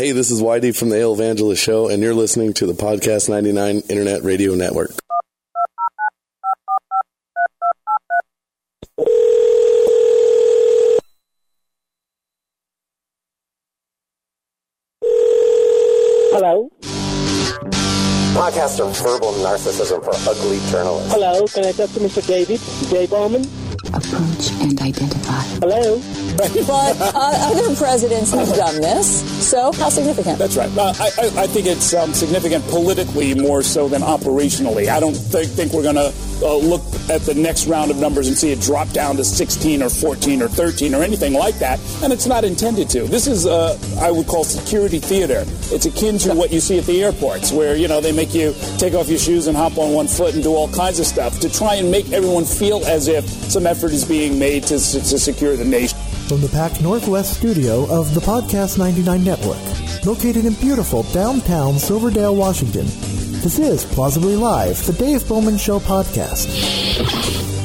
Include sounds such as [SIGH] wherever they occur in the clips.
Hey, this is Whitey from the Ale Evangelist Show, and you're listening to the Podcast 99 Internet Radio Network. Hello. Podcast of verbal narcissism for ugly journalists. Hello. Can I talk to Mr. David? Dave Bowman? Approach and identify. Hello. But uh, other presidents have done this. So, how significant? That's right. Uh, I, I, I, think it's um, significant politically more so than operationally. I don't think, think we're going to uh, look at the next round of numbers and see it drop down to 16 or 14 or 13 or anything like that. And it's not intended to. This is, uh, I would call security theater. It's akin to what you see at the airports, where you know they make you take off your shoes and hop on one foot and do all kinds of stuff to try and make everyone feel as if some effort is being made to, to secure the nation from the Pac Northwest studio of the Podcast 99 Network, located in beautiful downtown Silverdale, Washington. This is Plausibly Live, the Dave Bowman Show podcast.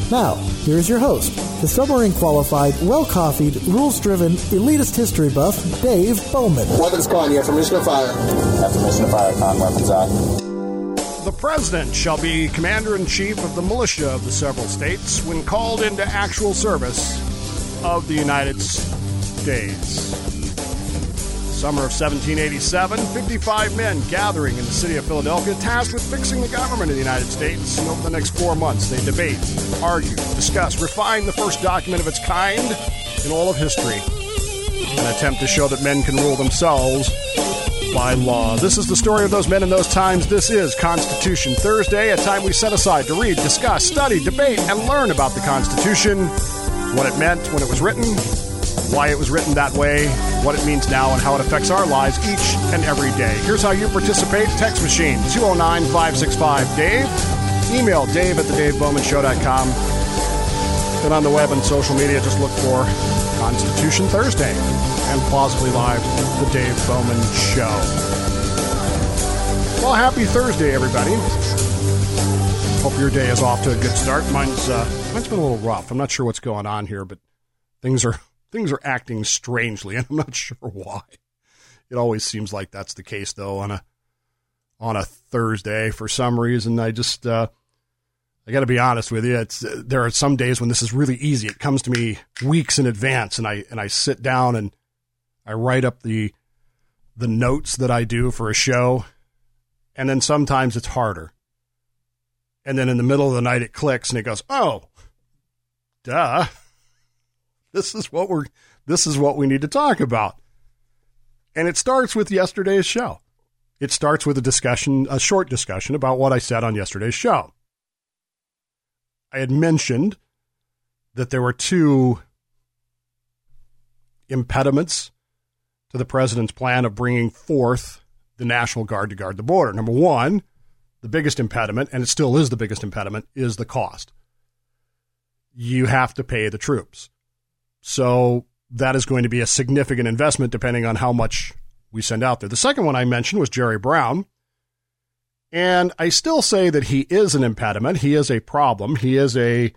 Now, here's your host, the submarine qualified, well coffeed, rules driven, elitist history buff, Dave Bowman. Weapons con, you have permission to fire. Have permission to fire, con, weapons on. The President shall be Commander in Chief of the militia of the several states when called into actual service of the United States. Summer of 1787, 55 men gathering in the city of Philadelphia tasked with fixing the government of the United States. And over the next four months, they debate, argue, discuss, refine the first document of its kind in all of history. An attempt to show that men can rule themselves by law. This is the story of those men in those times. This is Constitution Thursday, a time we set aside to read, discuss, study, debate, and learn about the Constitution what it meant when it was written, why it was written that way, what it means now, and how it affects our lives each and every day. Here's how you participate. Text machine 209 565 Dave. Email dave at thedavebowmanshow.com. And on the web and social media, just look for Constitution Thursday and Plausibly Live, The Dave Bowman Show. Well, happy Thursday, everybody. Hope your day is off to a good start. Mine's uh, mine's been a little rough. I'm not sure what's going on here, but things are things are acting strangely, and I'm not [LAUGHS] sure why. It always seems like that's the case, though, on a on a Thursday for some reason. I just uh, I got to be honest with you. It's there are some days when this is really easy. It comes to me weeks in advance, and I and I sit down and I write up the the notes that I do for a show, and then sometimes it's harder and then in the middle of the night it clicks and it goes, "Oh, duh. This is what we're this is what we need to talk about." And it starts with yesterday's show. It starts with a discussion, a short discussion about what I said on yesterday's show. I had mentioned that there were two impediments to the president's plan of bringing forth the National Guard to guard the border. Number one, the biggest impediment, and it still is the biggest impediment, is the cost. You have to pay the troops. So that is going to be a significant investment depending on how much we send out there. The second one I mentioned was Jerry Brown. And I still say that he is an impediment. He is a problem. He is a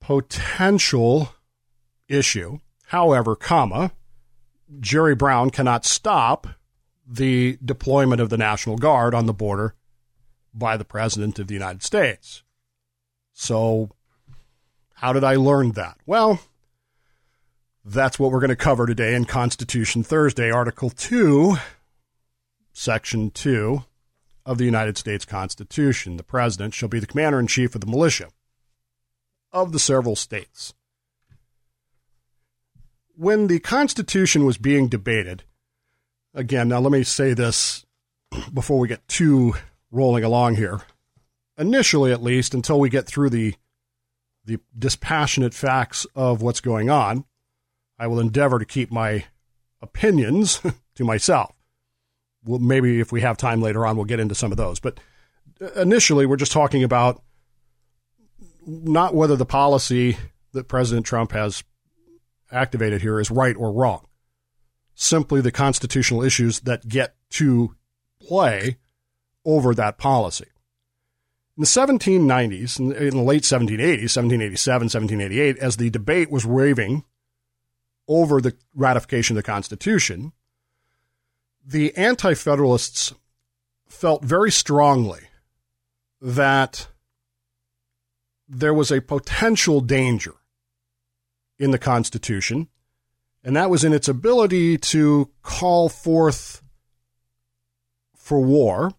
potential issue. However, comma, Jerry Brown cannot stop the deployment of the National Guard on the border by the President of the United States. So, how did I learn that? Well, that's what we're going to cover today in Constitution Thursday, Article 2, Section 2 of the United States Constitution. The President shall be the Commander in Chief of the militia of the several states. When the Constitution was being debated, again, now let me say this before we get too rolling along here. Initially, at least, until we get through the the dispassionate facts of what's going on, I will endeavor to keep my opinions [LAUGHS] to myself. Well, maybe if we have time later on, we'll get into some of those. But uh, initially, we're just talking about not whether the policy that President Trump has activated here is right or wrong. Simply the constitutional issues that get to play over that policy. In the 1790s, in the late 1780s, 1787, 1788, as the debate was raving over the ratification of the Constitution, the Anti Federalists felt very strongly that there was a potential danger in the Constitution, and that was in its ability to call forth for war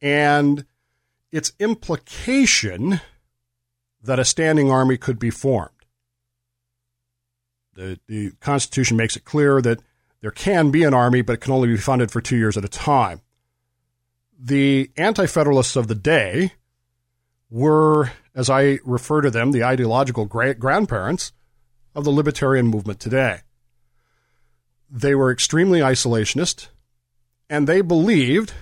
and its implication that a standing army could be formed. The, the Constitution makes it clear that there can be an army, but it can only be funded for two years at a time. The Anti Federalists of the day were, as I refer to them, the ideological grandparents of the libertarian movement today. They were extremely isolationist, and they believed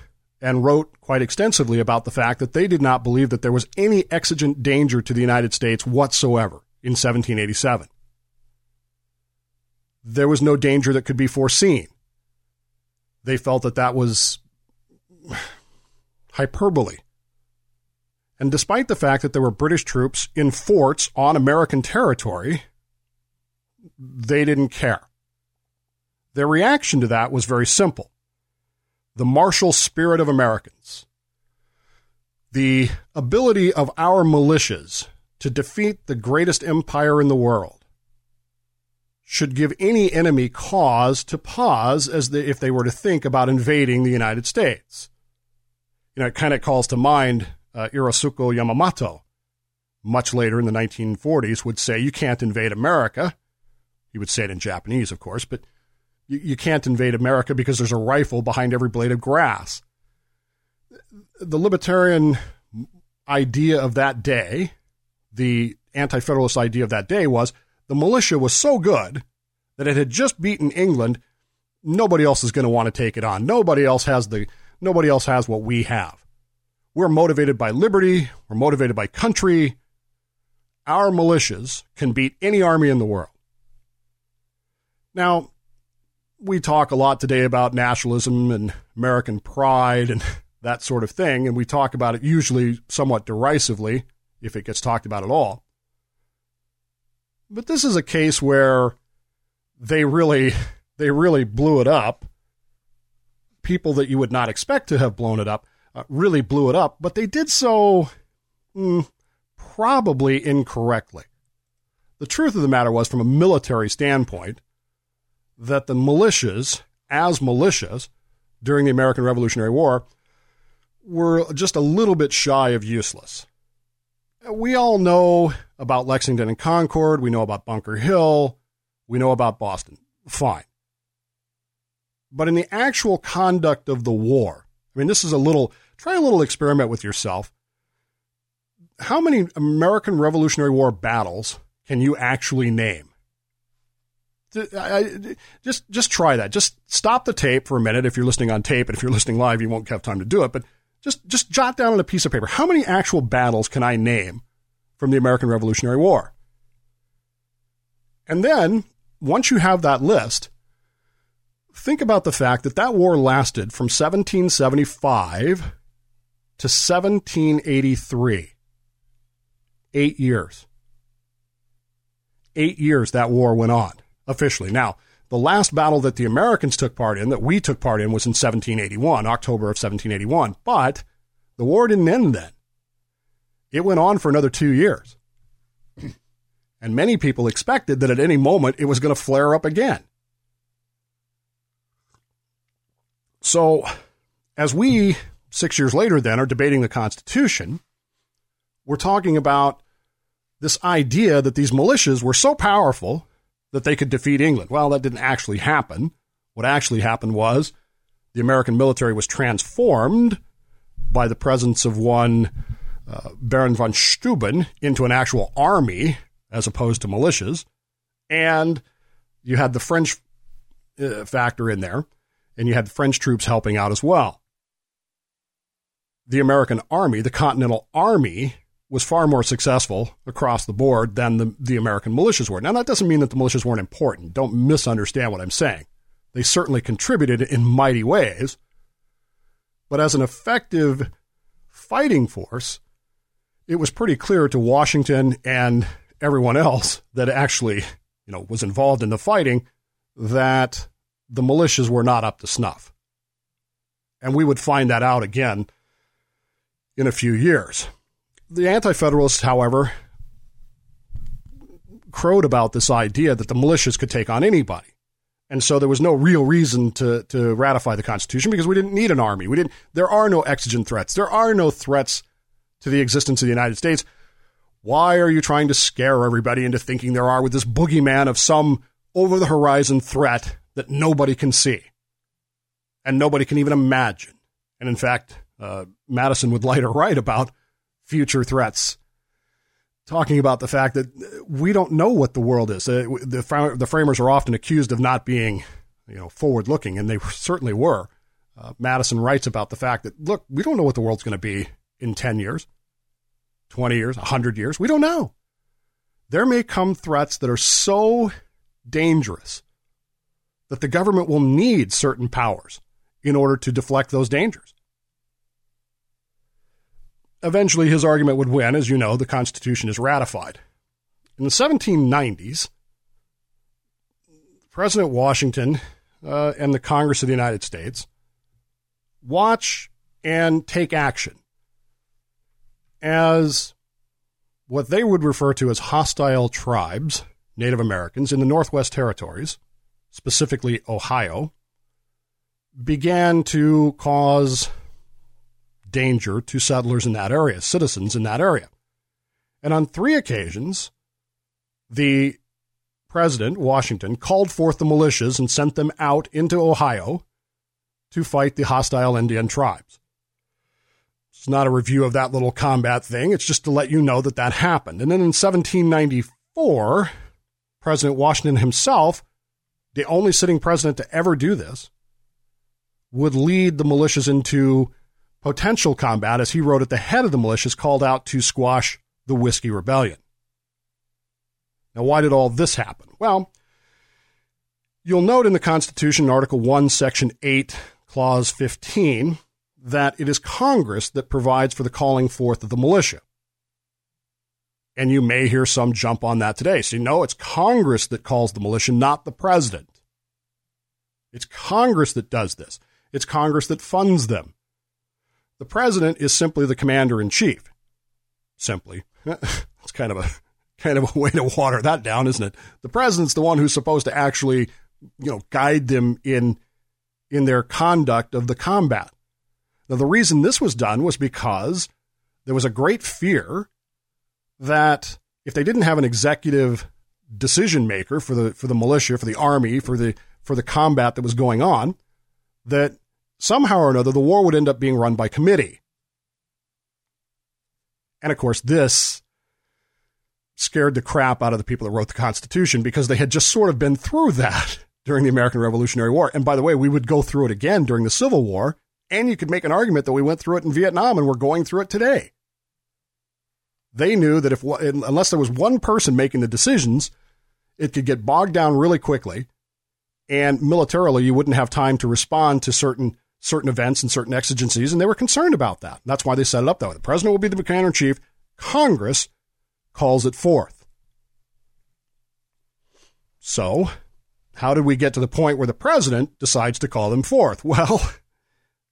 and wrote quite extensively about the fact that they did not believe that there was any exigent danger to the United States whatsoever in 1787. There was no danger that could be foreseen. They felt that that was [SIGHS] hyperbole. And despite the fact that there were British troops in forts on American territory, they didn't care. Their reaction to that was very simple the martial spirit of Americans, the ability of our militias to defeat the greatest empire in the world should give any enemy cause to pause as the, if they were to think about invading the United States. You know, it kind of calls to mind uh, Isoroku Yamamoto, much later in the 1940s, would say, You can't invade America. He would say it in Japanese, of course, but you, you can't invade America because there's a rifle behind every blade of grass. The libertarian idea of that day, the anti federalist idea of that day was the militia was so good that it had just beaten England. Nobody else is going to want to take it on. Nobody else has the nobody else has what we have. We're motivated by liberty, we're motivated by country. Our militias can beat any army in the world. Now, we talk a lot today about nationalism and American pride and that sort of thing, and we talk about it usually somewhat derisively if it gets talked about at all. But this is a case where they really [LAUGHS] they really blew it up. People that you would not expect to have blown it up uh, really blew it up, but they did so mm, probably incorrectly. The truth of the matter was, from a military standpoint, that the militias, as militias during the American Revolutionary War, were just a little bit shy of useless. We all know about Lexington and Concord. We know about Bunker Hill. We know about Boston. Fine. But in the actual conduct of the war, I mean, this is a little, try a little experiment with yourself. How many American Revolutionary War battles can you actually name? just just try that. Just stop the tape for a minute if you're listening on tape, and if you're [LAUGHS] listening live, you won't have time to do it. But just just jot down on a piece of paper how many actual battles can I name from the American Revolutionary War, and then once you have that list, think about the fact that that war lasted from 1775 to 1783, eight years. Eight years that war went on officially. Now, the last battle that the Americans took part in, that we took part in, was in 1781, October of 1781. But the war didn't end then. It went on for another two years. [CLEARS THROAT] And many people expected that at any moment it was going to flare up again. So, as we, six years later, then, are debating the Constitution, we're talking about this idea that these militias were so powerful that they could defeat England. Well, that didn't actually happen. What actually happened was the American military was transformed by the presence of one uh, Baron von Steuben into an actual army as opposed to militias. And you had the French uh, factor in there, and you had the French troops helping out as well. The American Army, the Continental Army, was far more successful across the board than the, the American militias were. Now, that doesn't mean that the militias weren't important. Don't misunderstand what I'm saying. They certainly contributed in mighty ways. But as an effective fighting force, it was pretty clear to Washington and everyone else that actually, you know, was involved in the fighting that the militias were not up to snuff. And we would find that out again in a few years. The Anti Federalists, however, crowed about this idea that the militias could take on anybody. And so there was no real reason to, to ratify the Constitution because we didn't need an army. We didn't, there are no exigent threats. There are no threats to the existence of the United States. Why are you trying to scare everybody into thinking there are with this boogeyman of some over the horizon threat that nobody can see and nobody can even imagine? And in fact, uh, Madison would [LAUGHS] later write about future threats, talking about the fact that we don't know what the world is. Uh, the, the framers are often accused of not being, you know, forward looking, and they certainly were. Uh, Madison writes about the fact that, look, we don't know what the world's going to be in 10 years, 20 years, 100 years. We don't know. There may come threats that are so dangerous that the government will need certain powers in order to deflect those dangers eventually his argument would win. As you know, the Constitution is ratified. In the 1790s, President Washington uh, and the Congress of the United States watch and take action as what they would refer to as hostile tribes, Native Americans, in the Northwest Territories, specifically Ohio, began to cause danger to settlers in that area, citizens in that area. And on three occasions, the president, Washington, called forth the militias and sent them out into Ohio to fight the hostile Indian tribes. It's not a review of that little combat thing, it's just to let you know that that happened. And then in 1794, President Washington himself, the only sitting president to ever do this, would lead the militias into potential combat, as he wrote at the head of the militias, called out to squash the Whiskey Rebellion. Now, why did all this happen? Well, you'll note in the Constitution, Article 1, Section 8, Clause 15, that it is Congress that provides for the calling forth of the militia. And you may hear some jump on that today. So, you know, it's Congress that calls the militia, not the president. It's Congress that does this. It's Congress that funds them. The president is simply the commander in chief. Simply. [LAUGHS] It's kind of a [LAUGHS] kind of a way to water that down, isn't it? The president's the one who's supposed to actually, you know, guide them in in their conduct of the combat. Now the reason this was done was because there was a great fear that if they didn't have an executive decision maker for the for the militia, for the army, for the for the combat that was going on, that somehow or another, the war would end up being run by committee. And of course, this scared the crap out of the people that wrote the Constitution because they had just sort of been through that [LAUGHS] during the American Revolutionary War. And by the way, we would go through it again during the Civil War. And you could make an argument that we went through it in Vietnam and we're going through it today. They knew that if unless there was one person making the decisions, it could get bogged down really quickly. And militarily, you wouldn't have time to respond to certain certain events and certain exigencies, and they were concerned about that. That's why they set it up that way. The president will be the commander in chief. Congress calls it forth. So, how did we get to the point where the president decides to call them forth? [LAUGHS] Well,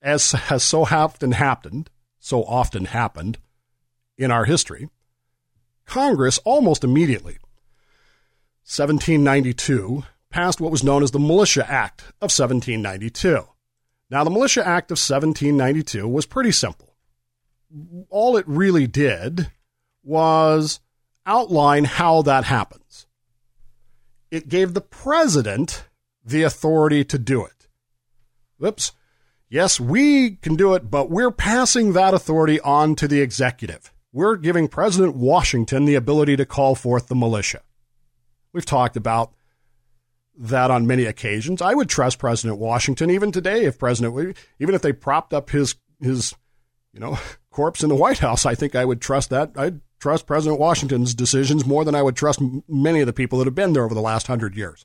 as has so often happened, so often happened in our history, Congress almost immediately, 1792, passed what was known as the Militia Act of 1792. Now, the Militia Act of 1792 was pretty simple. All it really did was outline how that happens. It gave the president the authority to do it. Whoops. Yes, we can do it, but we're passing that authority on to the executive. We're giving President Washington the ability to call forth the militia. We've talked about that on many occasions. I would trust President Washington even today if President even if they propped up his his you know [LAUGHS] corpse in the White House. I think I would trust that. I'd trust President Washington's decisions more than I would trust many of the people that have been there over the last hundred years.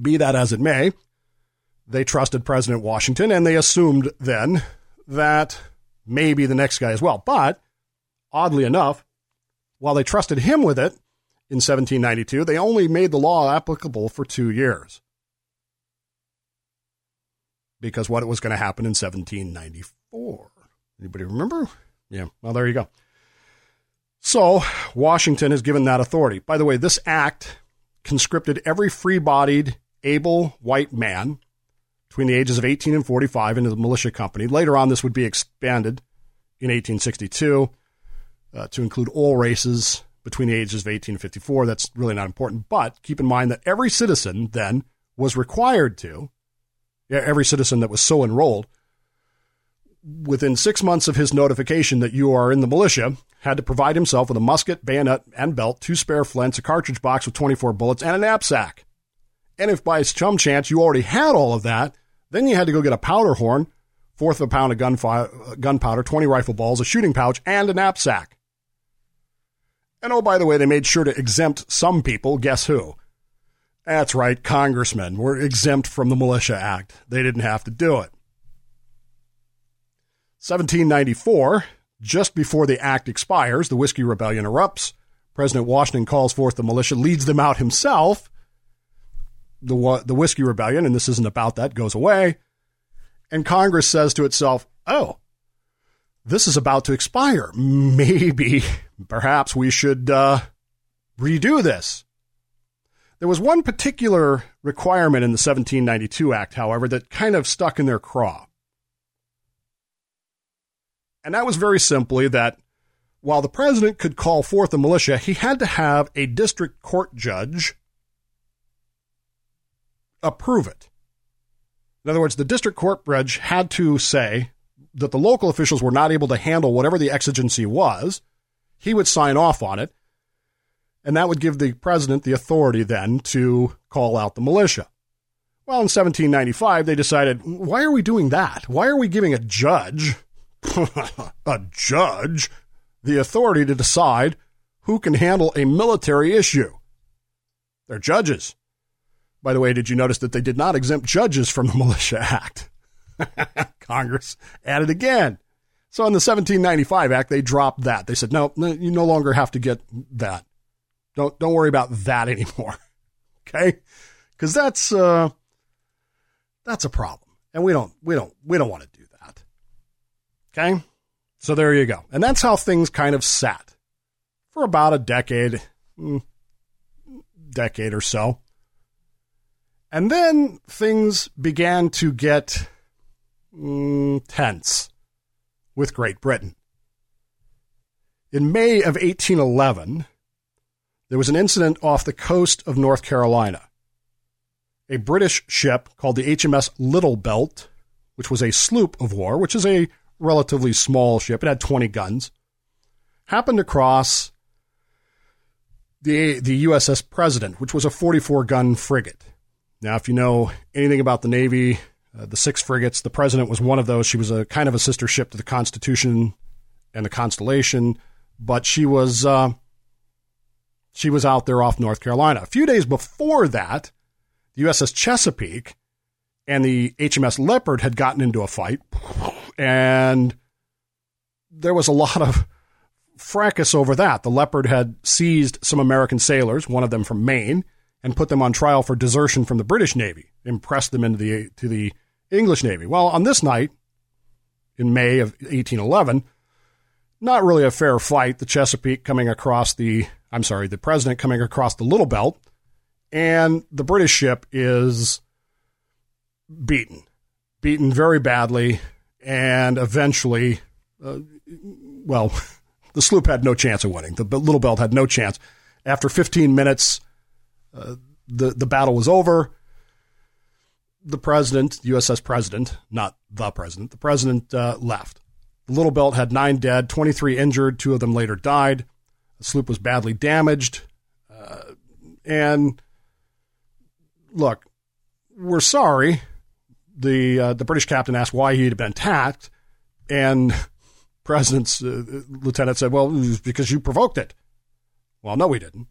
Be that as it may, they trusted President Washington and they assumed then that maybe the next guy as well. But oddly enough, while they trusted him with it, in 1792, they only made the law applicable for two years. Because what was going to happen in 1794? Anybody remember? Yeah, well, there you go. So, Washington has given that authority. By the way, this act conscripted every free bodied, able white man between the ages of 18 and 45 into the militia company. Later on, this would be expanded in 1862 uh, to include all races between the ages of 18 and 54. That's really not important. But keep in mind that every citizen then was required to, every citizen that was so enrolled, within six months of his notification that you are in the militia, had to provide himself with a musket, bayonet, and belt, two spare flints, a cartridge box with 24 bullets, and a knapsack. And if by some chance you already had all of that, then you had to go get a powder horn, fourth of a pound of uh, gunpowder, 20 rifle balls, a shooting pouch, and a knapsack. And oh, by the way, they made sure to exempt some people. Guess who? That's right, congressmen were exempt from the Militia Act. They didn't have to do it. 1794, just before the act expires, the Whiskey Rebellion erupts. President Washington calls forth the militia, leads them out himself. The, the Whiskey Rebellion, and this isn't about that, goes away. And Congress says to itself, oh, this is about to expire. [LAUGHS] Maybe, perhaps we should uh, redo this. There was one particular requirement in the 1792 Act, however, that kind of stuck in their craw. And that was very simply that while the president could call forth a militia, he had to have a district court judge approve it. In other words, the district court judge had to say that the local officials were not able to handle whatever the exigency was. He would sign off on it, and that would give the president the authority then to call out the militia. Well, in 1795, they decided, why are we doing that? Why are we giving a judge [LAUGHS] a judge the authority to decide who can handle a military issue. They're judges. By the way, did you notice that they did not exempt judges from the [LAUGHS] Militia Act? [LAUGHS] Congress added again. So in the 1795 Act, they dropped that. They said, no, you no longer have to get that. Don't don't worry about that [LAUGHS] anymore. okay, because that's uh, that's a problem, and we don't we don't we don't want to do that. Okay. So there you go. And that's how things kind of sat for about a decade, mm, decade or so. And then things began to get mm, tense with Great Britain. In May of 1811, there was an incident off the coast of North Carolina. A British ship called the HMS Little Belt, which was a sloop of war, which is a relatively small ship. It had 20 guns. Happened to cross the the USS President, which was a 44 gun frigate. Now, if you know anything about the Navy, uh, the six frigates, the President was one of those. She was a kind of a sister ship to the Constitution and the Constellation, but she was uh, she was out there off North Carolina. A few days before that, the USS Chesapeake and the HMS Leopard had gotten into a fight and there was a lot of fracas over that. The Leopard had seized some American sailors, one of them from Maine, and put them on trial for desertion from the British Navy, impressed them into the to the English Navy. Well, on this night in May of 1811, not really a fair fight. The Chesapeake coming across the I'm sorry, the President coming across the Little Belt, and the British ship is beaten, beaten very badly and eventually, uh, well, [LAUGHS] the sloop had no chance of winning. The Little Belt had no chance. After 15 minutes, uh, the the battle was over. The president, USS President, not the president, the president uh, left. The Little Belt had nine dead, 23 injured. Two of them later died. The sloop was badly damaged. Uh, and look, we're sorry the uh, the British captain asked why he had been attacked, and [LAUGHS] President's uh, lieutenant said, "Well, because you provoked it." Well, no, we didn't.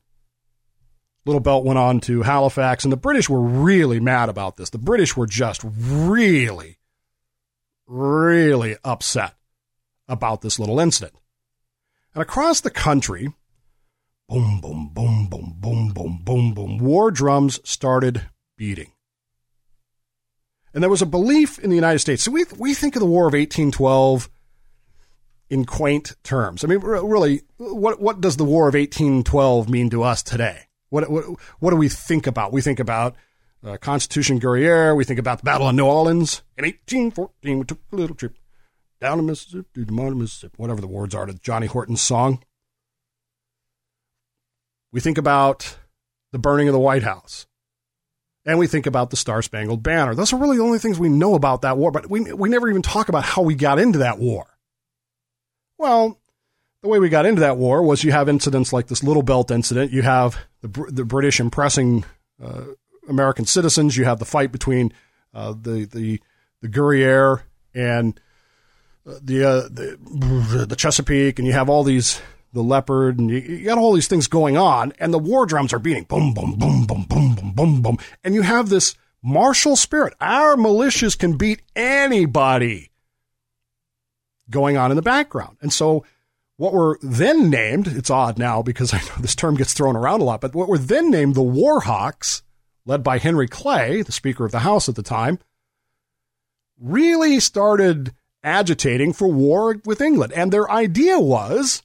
Little Belt went on to Halifax, and the British were really mad about this. The British were just really, really upset about this little incident. And across the country, Boom, boom, boom, boom, boom, boom, boom, boom. War drums started beating. And there was a belief in the United States. So we, we think of the War of 1812 in quaint terms. I mean, really, what, what does the War of 1812 mean to us today? What, what, what do we think about? We think about uh, Constitution Guerriere. We think about the Battle of New Orleans. In 1814, we took a little trip down the Mississippi, to the Mississippi, whatever the words are to Johnny Horton's song. We think about the burning of the White House. And we think about the Star Spangled Banner. Those are really the only things we know about that war, but we, we never even talk about how we got into that war. Well, the way we got into that war was you have incidents like this Little Belt incident. You have the, the British impressing uh, American citizens. You have the fight between uh, the, the, the Guerriere and uh, the, uh, the, the Chesapeake, and you have all these the leopard, and you, you, got all these things going on, and the war drums are beating boom, boom, boom, boom, boom, boom, boom, boom, and you have this martial spirit. Our militias can beat anybody going on in the background, and so what were then named, it's odd now because [LAUGHS] I know this term gets thrown around a lot, but what were then named the Warhawks, led by Henry Clay, the Speaker of the House at the time, really started agitating for war with England. And their idea was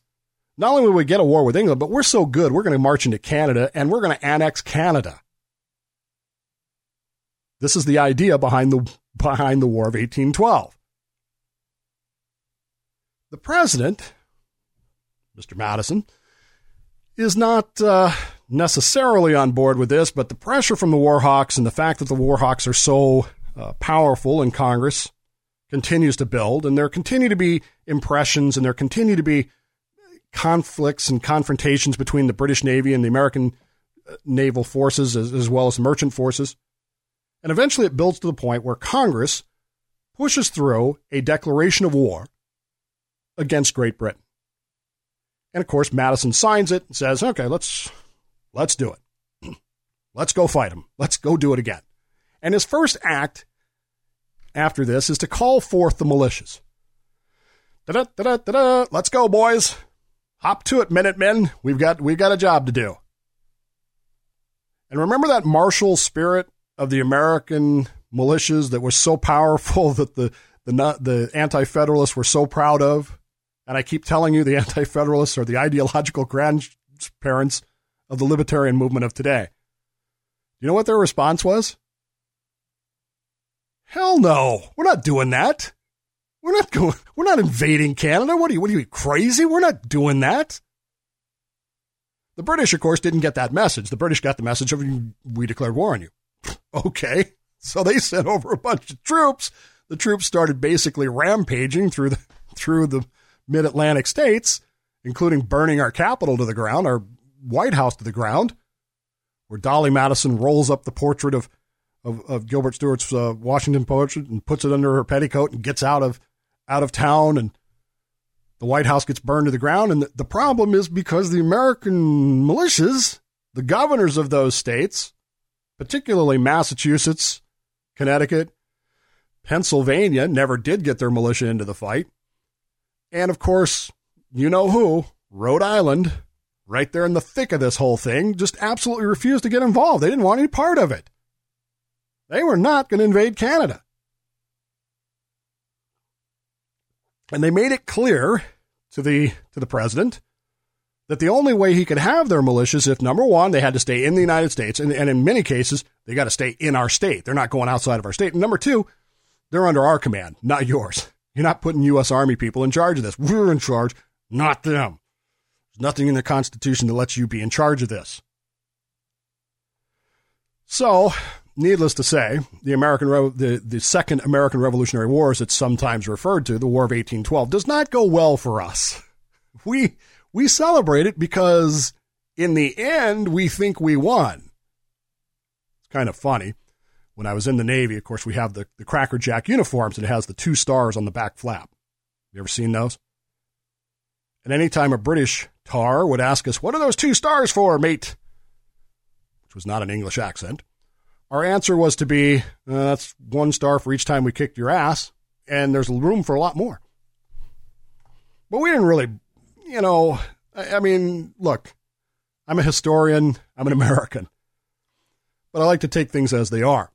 not only will we get a war with England, but we're so good, we're going to march into Canada and we're going to annex Canada. This is the idea behind the, behind the War of 1812. The president, Mr. Madison, is not uh, necessarily on board with this, but the pressure from the Warhawks and the fact that the Warhawks are so uh, powerful in Congress continues to build, and there continue to be impressions and there continue to be conflicts and confrontations between the British Navy and the American uh, naval forces, as, as well as merchant forces. And eventually it builds to the point where Congress pushes through a declaration of war against Great Britain. And of course, Madison signs it and says, okay, let's, let's do it. [CLEARS THROAT] let's go fight them. Let's go do it again. And his first act after this is to call forth the militias. Da-da-da-da-da. Let's go, boys. Hop to it, Minutemen. We've got we've got a job to do. And remember that martial spirit of the American militias that was so powerful [LAUGHS] that the the the anti-federalists were so proud of. And I keep telling you, the [LAUGHS] anti federalists are the ideological grandparents of the libertarian movement of today. You know what their response was? Hell no, we're not doing that. We're not going. [LAUGHS] We're not invading Canada. What are you? What are you crazy? We're not doing that. The British, of course, didn't get that message. The British got the message of we declared war on you. [LAUGHS] okay, so they sent over a bunch of troops. The troops started basically rampaging through the through the mid Atlantic states, including burning our capital to the ground, our White House to the ground, where Dolley Madison rolls up the portrait of, of, of Gilbert Stuart's uh, Washington portrait and puts it under her petticoat and gets out of out of town and the White House gets burned to the ground. And the problem is because the American militias, the governors of those states, particularly Massachusetts, Connecticut, Pennsylvania, never did get their militia into the fight. And of course, you know who, Rhode Island, right there in the thick of this whole thing, just absolutely refused to get involved. They didn't want any part of it. They were not going to invade Canada. And they made it clear to the to the president that the only way he could have their militias if number one they had to stay in the United States and, and in many cases they got to stay in our state. They're not going outside of our state. And number two, they're under our command, not yours. You're not putting U.S. Army people in charge of this. We're in charge, not them. There's nothing in the Constitution that lets you be in charge of this. So, needless to say, the American the, the Second American Revolutionary War, as it's sometimes referred to, the War of 1812, does not go well for us. [LAUGHS] We we celebrate it because in the end we think we won. It's kind of funny when I was in the Navy, of course, we have the, the Cracker Jack uniforms and it has the two stars on the back flap. You ever seen those? And anytime a British tar would ask us, What are those two stars for, mate? Which was not an English accent. Our answer was to be, uh, That's one star for each time we kicked your ass, and there's room for a lot more. But we didn't really, you know, I, I mean, look, I'm a historian, I'm an American. But I like to take things as they are.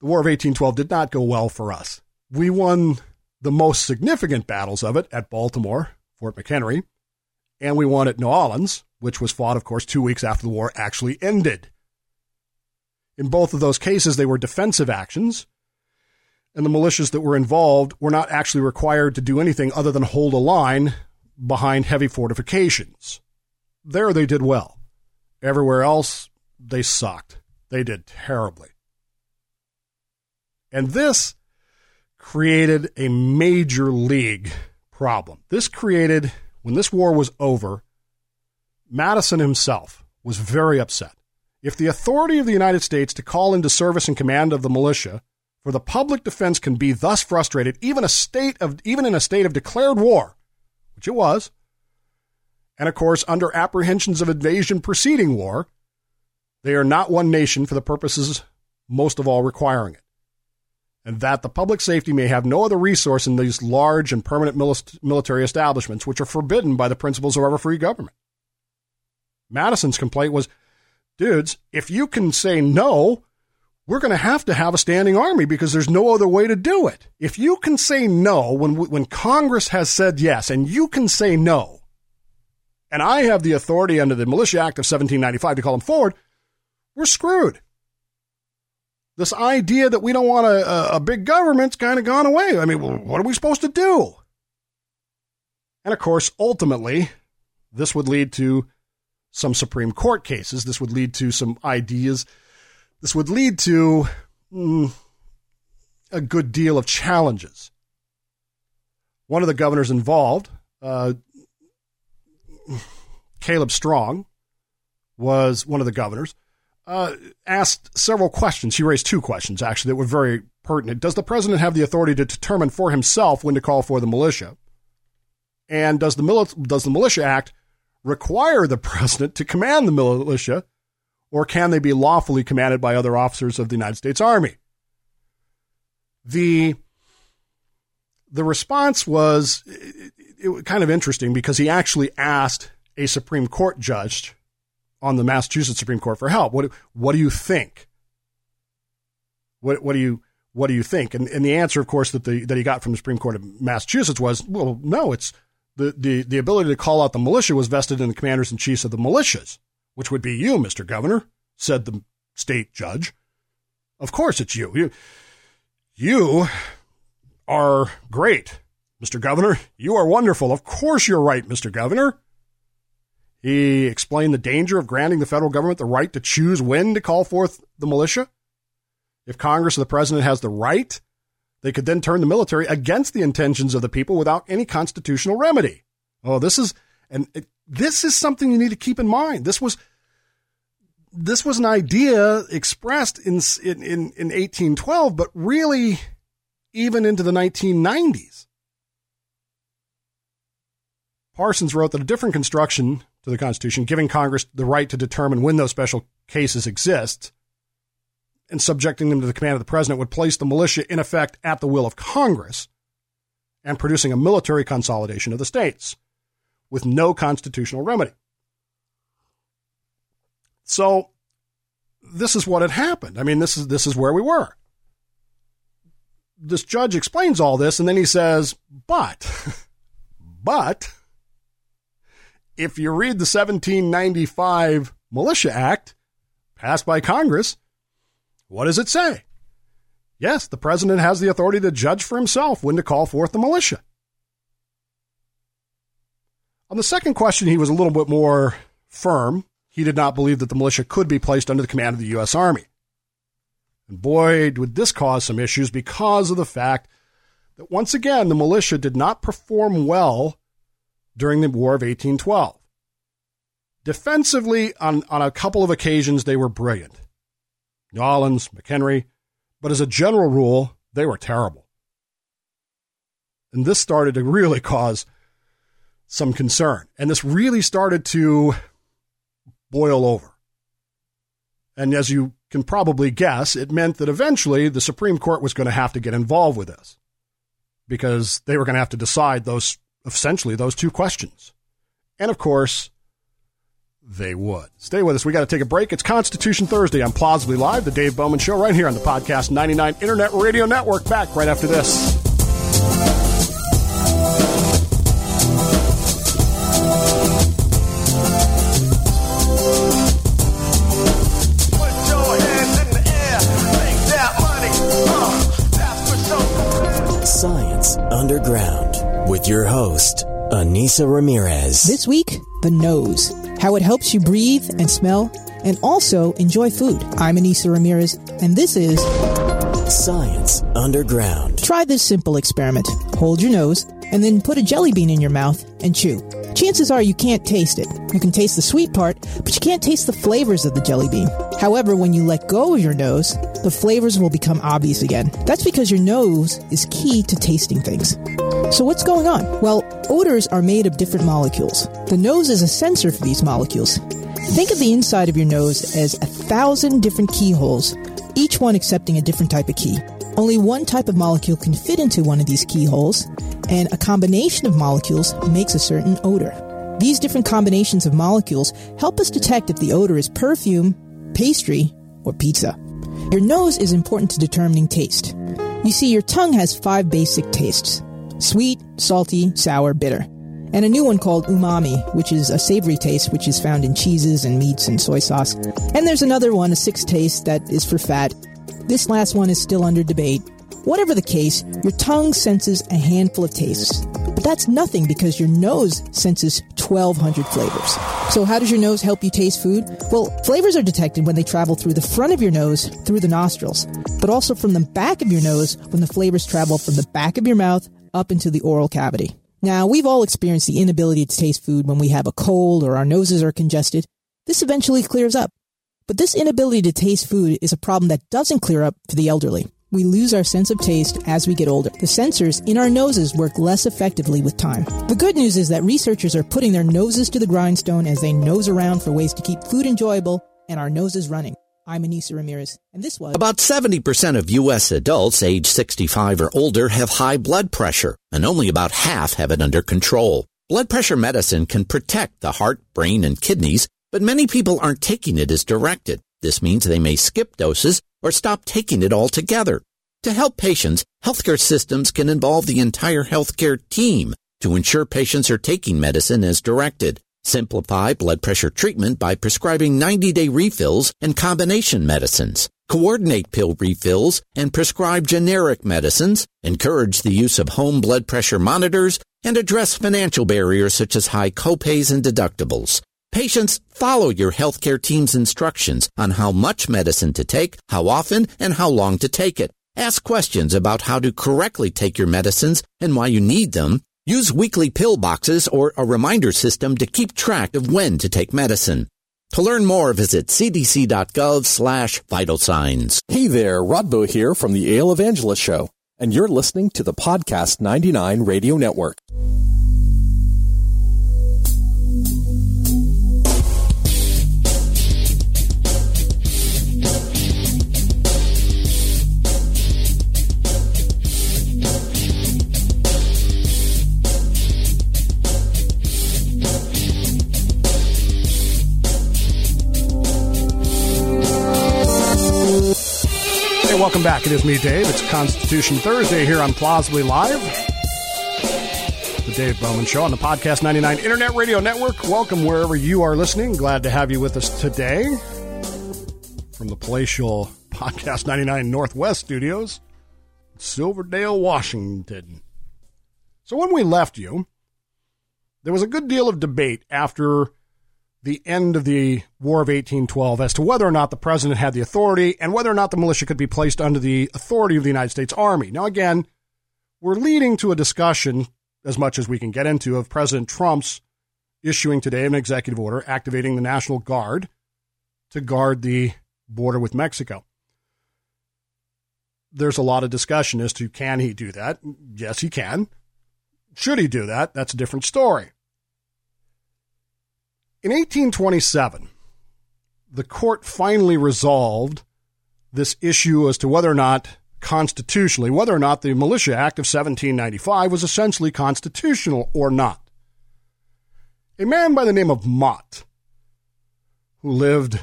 The War of 1812 did not go well for us. We won the most significant battles of it at Baltimore, Fort McHenry, and we won at New Orleans, which was fought, of course, two weeks after the war actually ended. In both of those cases, they were defensive actions, and the militias that were involved were not actually required to do anything other than hold a line behind heavy fortifications. There they did well. Everywhere else, they sucked. They did terribly. And this created a major league problem. This created, when this war was over, Madison himself was very upset. If the authority of the United States to call into service and command of the militia for the public defense can be thus frustrated, even a state of even in a state of declared war, which it was, and of course under apprehensions of invasion preceding war, they are not one nation for the purposes most of all requiring it. And that the public safety may have no other resource in these large and permanent military establishments, which are forbidden by the principles of our free government. Madison's complaint was, dudes, if you can say no, we're going to have to have a standing army because there's no other way to do it. If you can say no when when Congress has said yes and you can say no, and I have the authority under the Militia Act of 1795 to call them forward, we're screwed. This idea that we don't want a, a big government's kind of gone away. I mean, what are we supposed to do? And of course, ultimately, this would lead to some Supreme Court cases. This would lead to some ideas. This would lead to mm, a good deal of challenges. One of the governors involved, uh, Caleb Strong, was one of the governors uh, asked several questions. He raised two questions, actually, that were very pertinent. Does the president have the authority to determine for himself when to call for the militia? And does the, mili- does the Militia Act require the [LAUGHS] president to command the militia, or can they be lawfully commanded by other officers of the United States Army? The the response was it, it, kind of interesting because he actually asked a Supreme Court judge on the Massachusetts Supreme Court for help. What what do you think? What what do you what do you think? And and the answer, of course, that the that he got from the Supreme Court of Massachusetts was, well, no, it's the the the ability to call out the militia was vested in the commanders in chiefs of the militias, which would be you, Mister Governor, said the state judge. Of course, it's you. You you are great, Mr. Governor. You are wonderful. Of course, you're right, Mr. Governor. He explained the danger of granting the federal government the right to choose when to call forth the militia. If Congress or the president has the right, they could then turn the military against the intentions of the people without any constitutional remedy. Oh, this is and it, this is something you need to keep in mind. This was this was an idea expressed in in in, in 1812, but really even into the 1990s. Parsons wrote that a different construction to the Constitution, giving Congress the right to determine when those special cases exist and subjecting them to the command of the president would place the militia in effect at the will of Congress and producing a military consolidation of the states with no constitutional remedy. So this is what had happened. I mean, this is this is where we were. This judge explains all this and then he says, "But [LAUGHS] but if you read the 1795 Militia Act passed by Congress, what does it say? Yes, the president has the authority to judge for himself when to call forth the militia. On the second question, he was a little bit more firm. He did not believe that the militia could be placed under the command of the U.S. Army. And boy, would this cause some issues because of the fact that once again, the militia did not perform well during the War of 1812. Defensively, on, on a couple of occasions, they were brilliant. New Orleans, McHenry, but as a general rule, they were terrible. And this started to really [LAUGHS] cause some concern. And this really started to boil over. And as you can probably guess, it meant that eventually the Supreme Court was going to have to get involved with this because they were going to have to decide those essentially those two questions. And of course, they would. Stay with us. We got to take a break. It's Constitution Thursday on Plausibly Live, the Dave Bowman Show, right here on the Podcast 99 Internet Radio Network. Back right after this. Science Underground with your host, Ainissa Ramirez. This week, the nose. How it helps you breathe and smell and also enjoy food. I'm Ainissa Ramirez, and this is Science Underground. Try this simple experiment. Hold your nose and then put a jelly bean in your mouth and chew. Chances are you can't taste it. You can taste the sweet part, but you can't taste the flavors of the jelly bean. However, when you let go of your nose, the flavors will become obvious again. That's because your nose is key to tasting things. So what's going on? Well, odors are made of different molecules. The nose is a sensor for these molecules. Think of the inside of your nose as a thousand different keyholes, each one accepting a different type of key. Only one type of molecule can fit into one of these keyholes, and a combination of molecules makes a certain odor. These different combinations of molecules help us detect if the odor is perfume, pastry, or pizza. Your nose is important to determining taste. You see, your tongue has five basic tastes sweet, salty, sour, bitter. And a new one called umami, which is a savory taste which is found in cheeses and meats and soy sauce. And there's another one, a sixth taste, that is for fat. This last one is still under debate. Whatever the case, your tongue senses a handful of tastes. But that's nothing because your nose senses 1,200 flavors. So, how does your nose help you taste food? Well, flavors are detected when they travel through the front of your nose, through the nostrils, but also from the back of your nose when the flavors travel from the back of your mouth up into the oral cavity. Now, we've all experienced the inability to taste food when we have a cold or our noses are congested. This eventually clears up. But this inability to taste food is a problem that doesn't clear up for the elderly. We lose our sense of taste as we get older. The sensors in our noses work less effectively with time. The good news is that researchers are putting their noses to the grindstone as they nose around for ways to keep food enjoyable and our noses running. I'm Ainissa Ramirez, and this was about 70% of U.S. adults age 65 or older have high blood pressure, and only about half have it under control. Blood pressure medicine can protect the heart, brain, and kidneys, but many people aren't taking it as directed. This means they may skip doses or stop taking it altogether. To help patients, healthcare systems can involve the entire healthcare team to ensure patients are taking medicine as directed. Simplify blood pressure treatment by prescribing 90-day refills and combination medicines. Coordinate pill refills and prescribe generic medicines. Encourage the use of home blood pressure monitors and address financial barriers such as high copays and deductibles. Patients, follow your healthcare team's instructions on how much medicine to take, how often, and how long to take it. Ask questions about how to correctly take your medicines and why you need them. Use weekly pill boxes or a reminder system to keep track of when to take medicine. To learn more, visit cdc.gov slash vital signs. Hey there, Rodbo here from the Ale Evangelist Show, and you're listening to the Podcast 99 Radio Network. Hey, welcome back. It is me, Dave. It's Constitution Thursday here on Plausibly Live. The Dave Bowman Show on the Podcast 99 Internet Radio Network. Welcome wherever you are listening. Glad to have you with us today from the palatial [LAUGHS] Podcast 99 Northwest studios, Silverdale, Washington. So when we left you, there was a good deal of debate after the end of the War of 1812 as to whether or not the president had the authority and whether or not the militia could be placed under the authority of the United States Army. Now, again, we're leading to a discussion, as much as we can get into, of President Trump's issuing today an executive order activating the National Guard to guard the border with Mexico. There's a lot of discussion as to can he do that? Yes, he can. Should he do that? That's a different story. In 1827, the court finally resolved this issue as to whether or not constitutionally, whether or not the Militia Act of 1795 was essentially constitutional or not. A man by the name of Mott who lived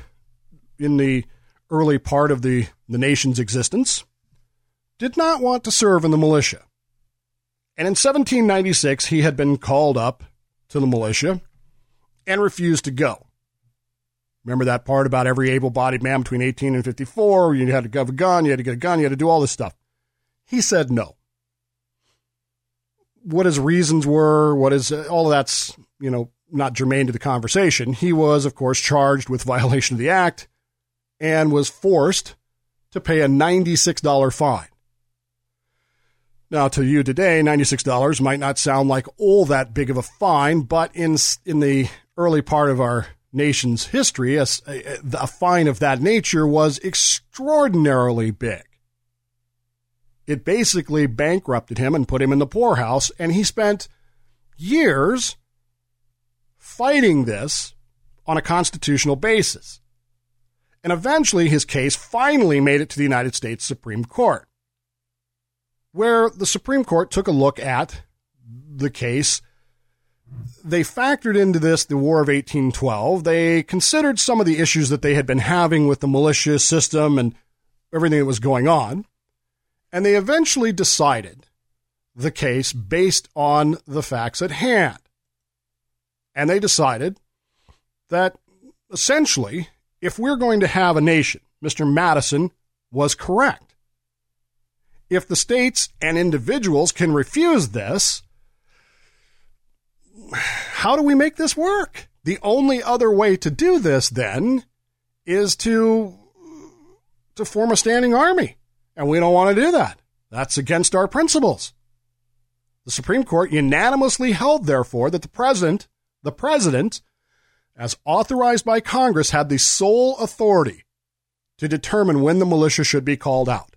in the early part of the, the nation's existence, did not want to serve in the militia. And in 1796, he had been called up to the militia and refused to go. Remember that part about every able bodied man between 18 and 54? You had to have a gun, you had to get a gun, you had to do all this stuff. He said no. What his reasons were, what is all of that's, you know, not germane to the conversation. He was, of course, charged with [LAUGHS] violation of the act and was forced to pay a $96 fine. Now, to you today, $96 might not sound like all that big of a fine, but in, in the early part of our nation's history, a, a fine of that nature was extraordinarily big. It basically bankrupted him and put him in the poorhouse, and he spent years fighting this on a constitutional basis. And eventually, his case finally made it to the United States Supreme Court, where the Supreme Court took a look at the case. They factored into this the War of 1812. They considered some of the issues that they had been having with the militia system and everything that was going on. And they eventually decided the case based on the facts at hand. And they decided that essentially, if we're going to have a nation, Mr. Madison was correct. If the states and individuals can refuse this, how do we make this work? The only other way to do this then is to to form a standing army. And we don't want to do that. That's against our principles. The Supreme Court unanimously held, therefore, that the president the president, as authorized by Congress, had the sole authority to determine when the militia should be called out.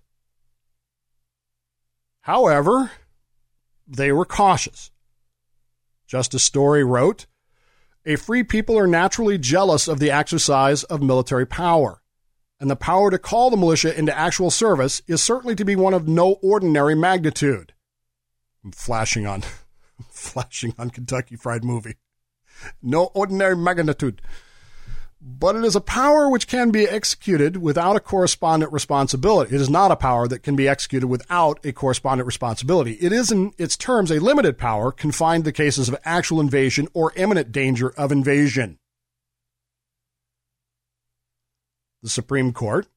However, they were cautious. Justice Story wrote, A free people are naturally jealous of the exercise of military power, and the power to call the militia into actual service is certainly to be one of no ordinary magnitude. I'm flashing on [LAUGHS] flashing on Kentucky Fried Movie no ordinary magnitude. But it is a power which can be executed without a correspondent responsibility. It is not a power that can be executed without a correspondent responsibility. It is, in its terms, a limited power confined to cases of actual invasion or imminent danger of invasion. The Supreme Court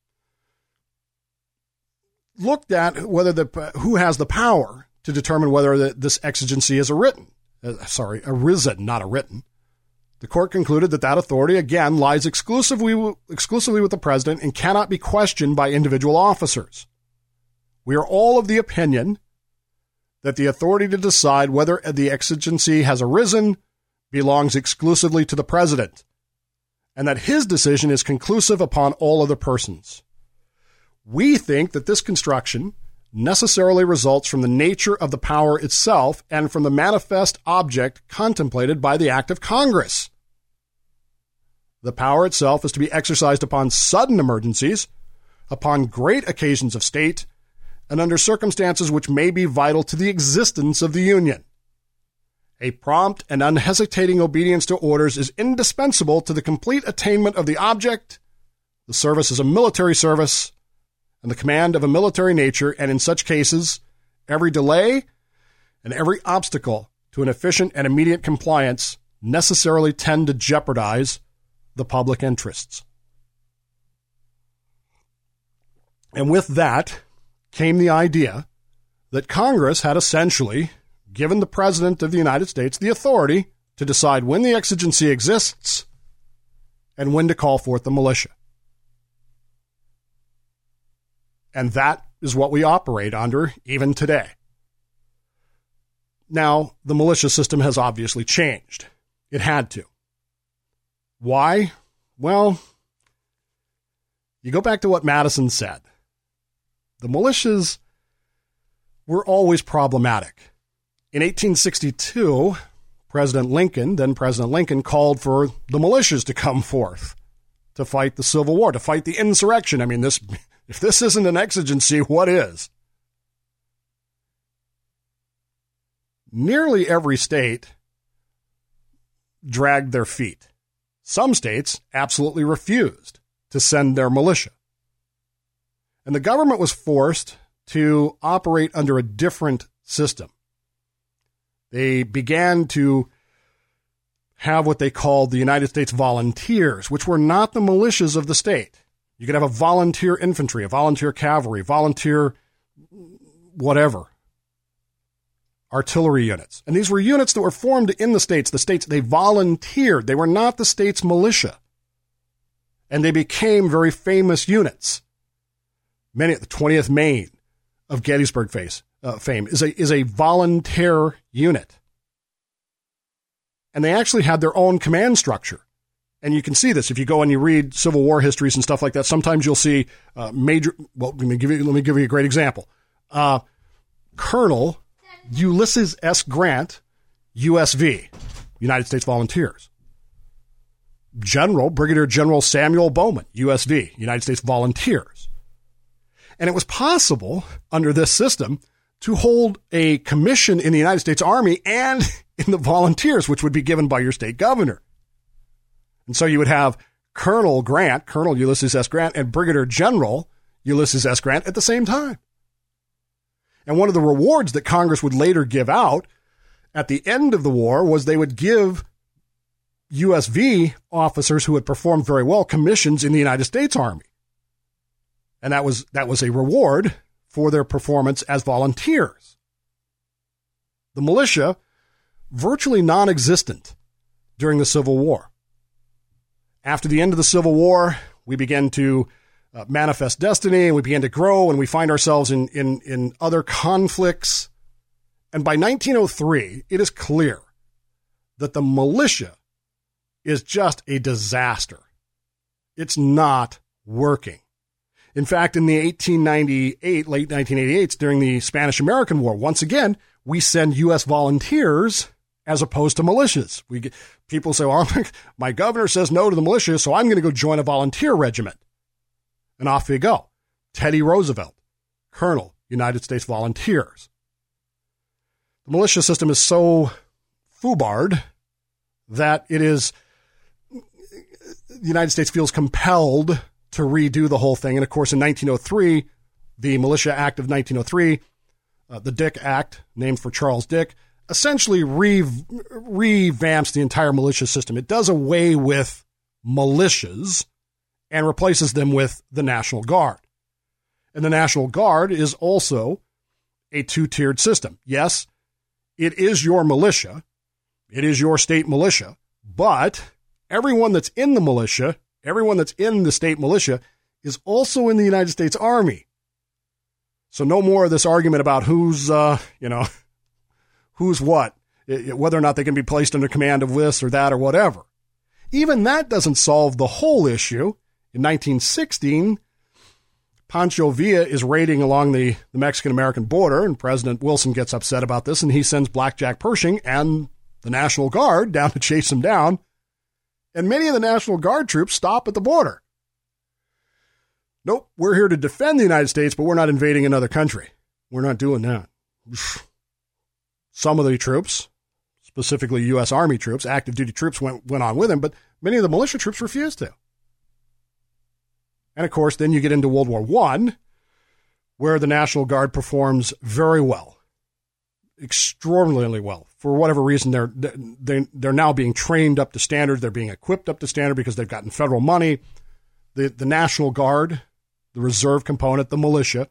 looked at whether the who has the power to determine whether the, this exigency is a written, uh, sorry, arisen, not a written. The court concluded that that authority, again, lies exclusively, exclusively with the president and cannot be questioned by individual officers. We are all of the opinion that the authority to decide whether the exigency has arisen belongs exclusively to the president, and that his decision is conclusive upon all other persons. We think that this construction necessarily results from the nature of the power itself and from the manifest object contemplated by the act of Congress. The power itself is to be exercised upon sudden emergencies, upon great occasions of state, and under circumstances which may be vital to the existence of the Union. A prompt and unhesitating obedience to orders is indispensable to the complete attainment of the object. The service is a military service, and the command of a military nature, and in such cases, every delay and every obstacle to an efficient and immediate compliance necessarily tend to jeopardize the public interests. And with that came the idea that Congress had essentially given the President of the United States the authority to decide when the exigency exists and when to call forth the militia. And that is what we operate under even today. Now, the militia system has obviously changed. It had to. Why? Well, you go back to what Madison said. The militias were always problematic. In 1862, President Lincoln, then President Lincoln, called for the militias to come forth to fight the Civil War, to fight the insurrection. I mean, this if this isn't an exigency, what is? Nearly every state dragged their feet Some states absolutely refused to send their militia. And the government was forced to operate under a different system. They began to have what they called the United States volunteers, which were not the militias of the state. You could have a volunteer infantry, a volunteer cavalry, volunteer whatever, artillery units. And these were units that were formed in the states. The states, they volunteered. They were not the state's militia. And they became very famous units. Many, the 20th Maine of Gettysburg face, uh, fame is a, is a volunteer unit. And they actually had their own command structure. And you can see this if you go and you read Civil War histories and stuff like that. Sometimes you'll see uh, major. Well, let me give you let me give you a great example. Uh, Colonel Ulysses S. Grant, USV, United States Volunteers. General Brigadier General Samuel Bowman, USV, United States Volunteers. And it was possible under this system to hold a commission in the United States Army and [LAUGHS] in the volunteers, which would be given by your state governor. And so you would have Colonel Grant, Colonel Ulysses S. Grant, and Brigadier General Ulysses S. Grant at the same time. And one of the rewards that Congress would later give out at the end of the war was they would give USV officers who had performed very well commissions in the United States Army. And that was that was a reward for their performance as volunteers. The militia virtually non-existent during the Civil War. After the end of the Civil War, we began to uh, manifest destiny and we begin to grow and we find ourselves in, in, in other conflicts. And by 1903, it is clear that the militia is just a disaster. It's not working. In fact, in the 1898, late 1988, during the Spanish American War, once again, we send U.S. volunteers as opposed to militias. We get, people say, well, [LAUGHS] my governor says no to the militia, so I'm going to go join a volunteer regiment. And off we go. Teddy Roosevelt, Colonel, United States Volunteers. The militia system is so foobarred that it is, the United States feels compelled to redo the whole thing. And of course, in 1903, the Militia Act of 1903, uh, the Dick Act, named for Charles Dick, essentially re- revamps the entire militia system. It does away with militias and replaces them with the National Guard. And the National Guard is also a two tiered system. Yes, it is your militia, it is your state militia, but everyone that's in the militia, everyone that's in the state militia, is also in the United States Army. So no more of this argument about who's, uh, you know, [LAUGHS] who's what, whether or not they can be placed under command of this or that or whatever. Even that doesn't solve the whole issue. In 1916, Pancho Villa is raiding along the, the Mexican American border, and President Wilson gets upset about this, and he sends Blackjack Pershing and the National Guard down to chase him down. And many of the National Guard troops stop at the border. Nope, we're here to defend the United States, but we're not invading another country. We're not doing that. [SIGHS] Some of the troops, specifically U.S. Army troops, active duty troops, went, went on with him, but many of the militia troops refused to. And of course, then you get into World War One, where the National Guard performs very well, extraordinarily well. For whatever reason, they're they they're now being trained up to standard. They're being equipped up to standard because they've gotten federal money. The the National Guard, the reserve component, the militia,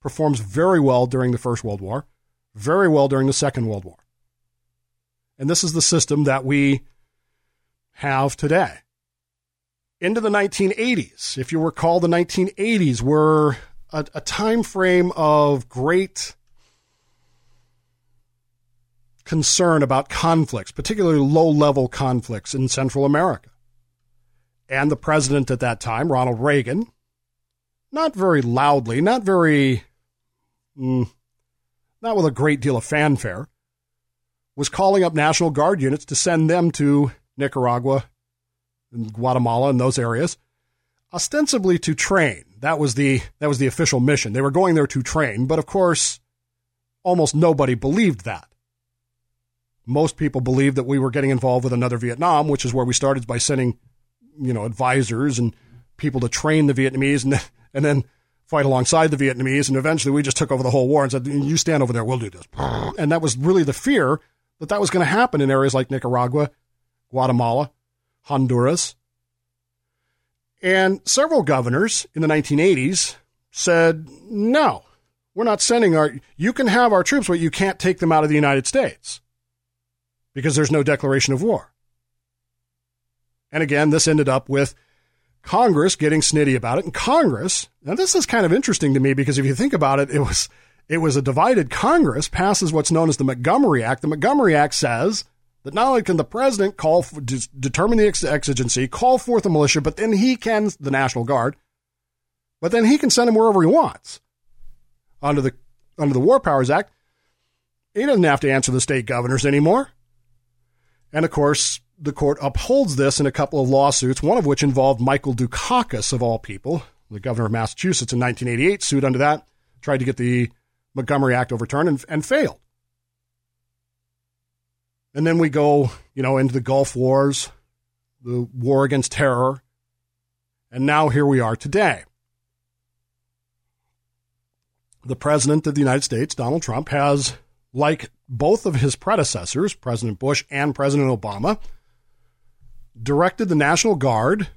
performs very well during the First World War very well during the Second World War. And this is the system that we have today. Into the 1980s, if you recall, the 1980s were a, a time frame of great concern about conflicts, particularly low level conflicts in Central America. And the president at that time, Ronald Reagan, not very loudly, not very mm, not with a great deal of fanfare, was calling up National Guard units to send them to Nicaragua and Guatemala and those areas, ostensibly to train. That was the that was the official mission. They were going there to train, but of course, almost nobody believed that. Most people believed that we were getting involved with another Vietnam, which is where we started by sending you know, advisors and people to train the Vietnamese and, and then fight alongside the Vietnamese. And eventually we just took over the whole war and said, you stand over there, we'll do this. And that was really the fear that that was going to happen in areas like Nicaragua, Guatemala, Honduras. And several governors in the 1980s said, no, we're not sending our, you can have our troops, but you can't take them out of the United States because there's no declaration of war. And again, this ended up with Congress getting snitty about it. And Congress, now this is kind of interesting to me because if you think about it, it was it was a divided Congress passes what's known as the Montgomery Act. The Montgomery Act says that not only can the president call for, determine the exigency, call forth the militia, but then he can the National Guard, but then he can send them wherever he wants. Under the under the War Powers Act, he doesn't have to answer the state governors anymore. And of course, the court upholds this in a couple of lawsuits, one of which involved Michael Dukakis, of all people, the governor of Massachusetts in 1988, sued under that, tried to get the Montgomery Act overturned and, and failed. And then we go, you know, into the Gulf Wars, the war against terror, and now here we are today. The President of the United States, Donald Trump, has, like both of his predecessors, President Bush and President Obama, directed the National Guard,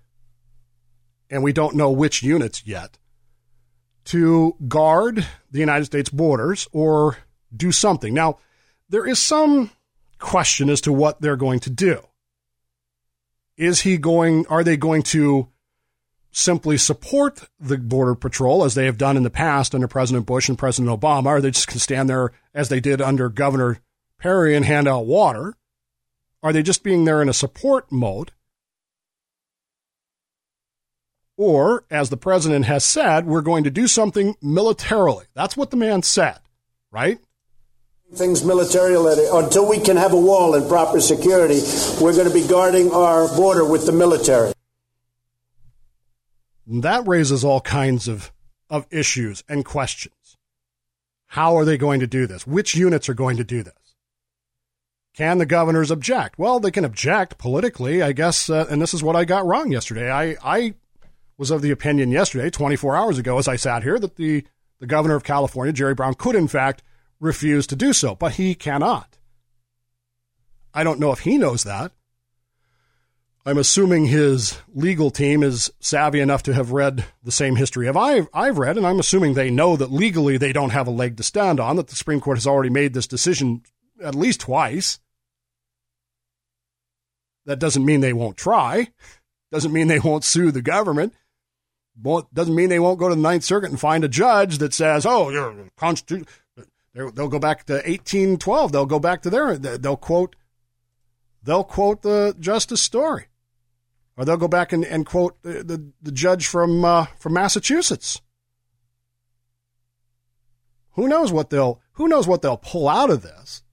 and we don't know which units yet, to guard the United States borders or do something. Now, there is some question as to what they're going to do. Is he going, are they going to simply support the Border Patrol as they have done in the past under President Bush and President Obama? Are they just going to stand there as they did under Governor Perry and hand out water? Are they just being there in a support mode? Or, as the president has said, we're going to do something militarily. That's what the man said, right? Things militarily until we can have a wall and proper security. We're going to be guarding our border with the military. That raises all kinds of, of issues and questions. How are they going to do this? Which units are going to do this? Can the governors object? Well, they can object politically, I guess. Uh, and this is what I got wrong yesterday. I, I was of the opinion yesterday, 24 hours ago, as I sat here, that the, the governor of California, Jerry Brown, could in fact refuse to do so, but he cannot. I don't know if he knows that. I'm assuming his legal team is savvy enough to have read the same history of I've, I've read, and I'm assuming they know that legally they don't have a leg to stand on, that the Supreme Court has already made this decision at least twice. That doesn't mean they won't try. Doesn't mean they won't sue the government. Doesn't mean they won't go to the Ninth Circuit and find a judge that says, "Oh, you're constitution." They'll go back to 1812. They'll go back to their. They'll quote. They'll quote the Justice Story, or they'll go back and, and quote the, the, the judge from uh, from Massachusetts. Who knows what they'll Who knows what they'll pull out of this?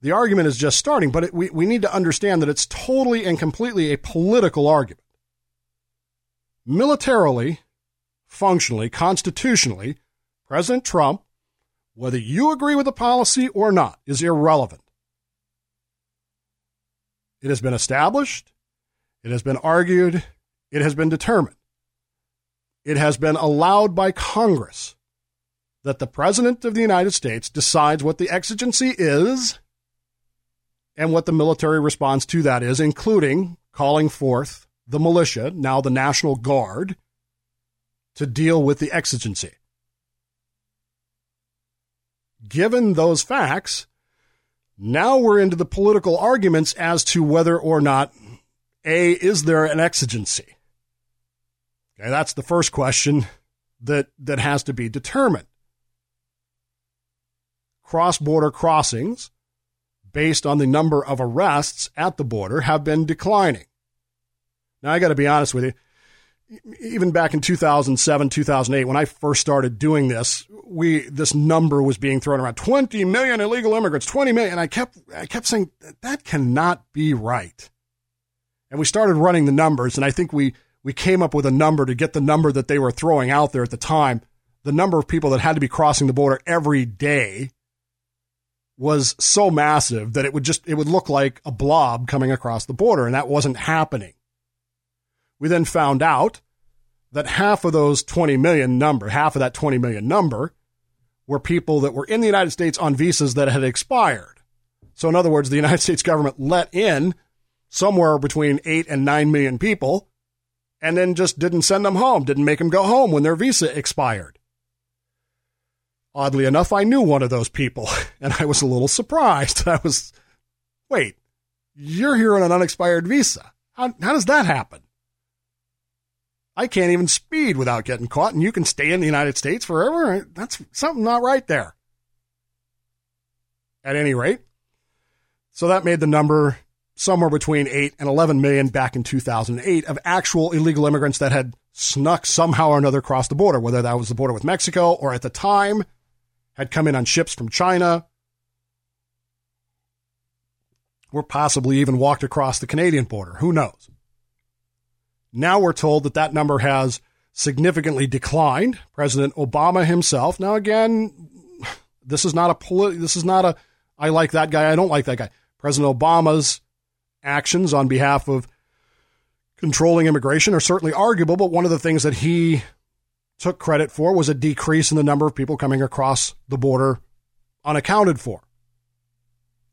The argument is just starting, but it, we, we need to understand that it's totally and completely a political argument. Militarily, functionally, constitutionally, President Trump, whether you agree with the policy or not, is irrelevant. It has been established, it has been argued, it has been determined. It has been allowed by Congress that the President of the United States decides what the exigency is and what the military response to that is, including calling forth the militia, now the National Guard, to deal with the exigency. Given those facts, now we're into the political arguments as to whether or not A, is there an exigency? Okay, that's the first question that, that has to be determined. Cross border crossings based on the number of arrests at the border, have been declining. Now, I got to be honest with you. Even back in 2007, 2008, when I first started doing this, we this number was being thrown around 20 million illegal immigrants, 20 million. And I kept I kept saying that cannot be right. And we started running the numbers, and I think we we came up with a number to get the number that they were throwing out there at the time. The number of people that had to be crossing the border every day was so massive that it would just it would look like a blob coming across the border and that wasn't happening We then found out that half of those 20 million number, half of that 20 million number, were people that were in the United States on visas that had expired. So, in other words, the United [LAUGHS] States government let in somewhere between 8 and 9 million people and then just didn't send them home, didn't make them go home when their visa expired. Oddly enough, I knew one of those people, [LAUGHS] and I was a little surprised. [LAUGHS] I was, wait, you're here on an unexpired visa. How, how does that happen? I can't even speed without getting caught, and you can stay in the United States forever. That's something not right there. At any rate, so that made the number somewhere between 8 and 11 million back in 2008 of actual illegal immigrants that had snuck somehow or another across the border, whether that was the border with Mexico or at the time had come in on ships from China or possibly even walked across the Canadian border. Who knows? Now we're told that that number has significantly declined. President Obama himself. Now again, this is not a this is not a I like that guy, I don't like that guy. President Obama's actions on behalf of controlling immigration are certainly arguable, but one of the things that he took credit for was a decrease in the number of people coming across the border unaccounted for.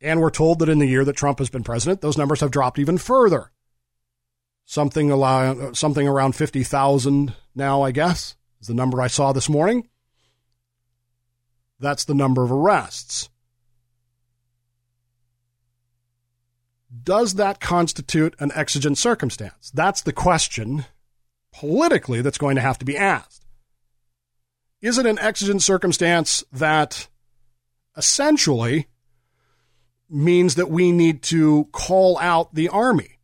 And we're told that in the year that Trump has been president, those numbers have dropped even further. Something, allow, something around 50,000 now, I guess, is the number I saw this morning. That's the number of arrests. Does that constitute an exigent circumstance? That's the question politically that's going to have to be asked. Is it an exigent circumstance that essentially means that we need to call out the Army?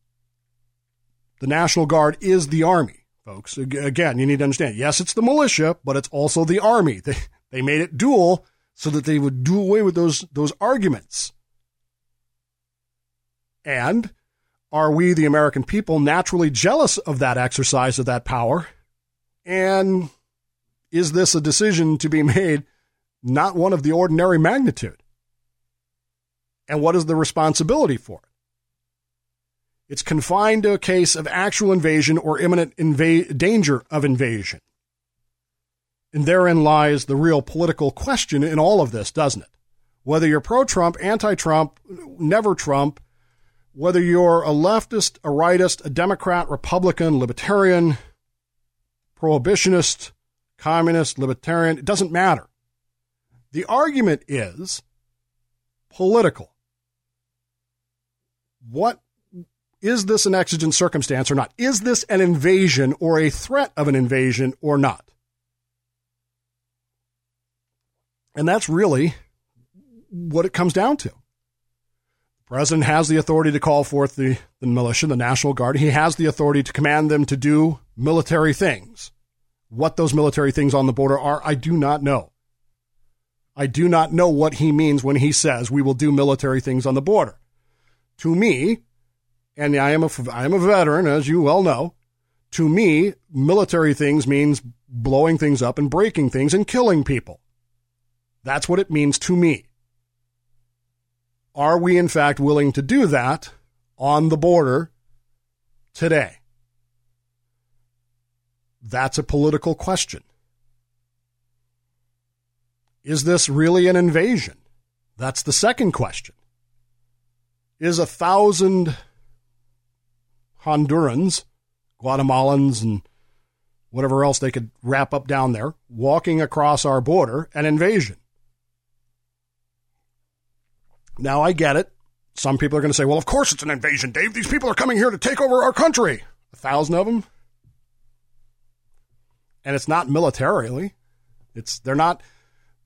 The National Guard is the Army, folks. Again, you need to understand yes, it's the militia, but it's also the Army. [LAUGHS] They, they made it dual so that they would do away with those, those arguments. And are we, the American people, naturally jealous of that exercise of that power? And is this a decision to be made not one of the ordinary magnitude? And what is the responsibility for it? It's confined to a case of actual invasion or imminent inva- danger of invasion. And therein lies the real political question in all of this, doesn't it? Whether you're pro Trump, anti Trump, never Trump, whether you're a leftist, a rightist, a Democrat, Republican, Libertarian, Prohibitionist, Communist, Libertarian, it doesn't matter. The argument is political. What is this an exigent circumstance or not? Is this an invasion or a threat of an invasion or not? And that's really what it comes down to The president has the authority to call forth the, the militia, the National Guard. He has the authority to command them to do military things. What those military things on the border are, I do not know. I do not know what he means when he says we will do military things on the border. To me, and I am a, I am a veteran, as you well know, to me, military things means blowing things up and breaking things and killing people. That's what it means to me. Are we, in fact, willing to do that on the border today? That's a political question. Is this really an invasion? That's the second question. Is a thousand Hondurans, Guatemalans, and whatever else they could wrap up down there walking across our border an invasion? Now, I get it. Some people are going to say, well, of course it's an invasion, Dave. These people are coming here to take over our country. A thousand of them. And it's not militarily. It's they're not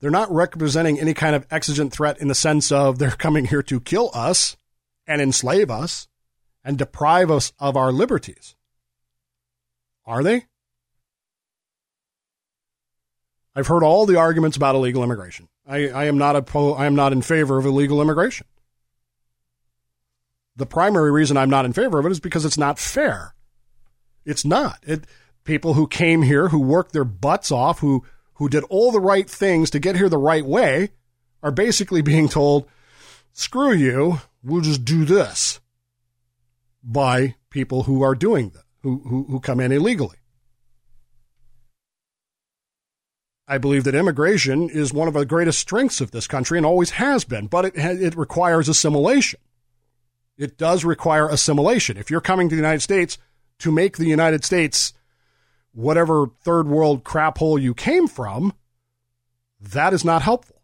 they're not representing any kind of exigent threat in the sense of they're [LAUGHS] coming here to kill us and enslave us and deprive us of our liberties. Are they? I've heard all the arguments about illegal immigration. I, I am not a, I am not in favor of illegal immigration. The primary reason I'm not in favor of it is because it's not fair. It's not. It people who came here, who worked their butts off, who who did all the right things to get here the right way, are basically being told, "Screw you, we'll just do this." By people who are doing that, who, who, who come in illegally. I believe that immigration is one of the greatest strengths of this country and always has been, but it, it requires assimilation. It does require assimilation. If you're coming to the United States to make the United States whatever third world crap hole you came from, that is not helpful.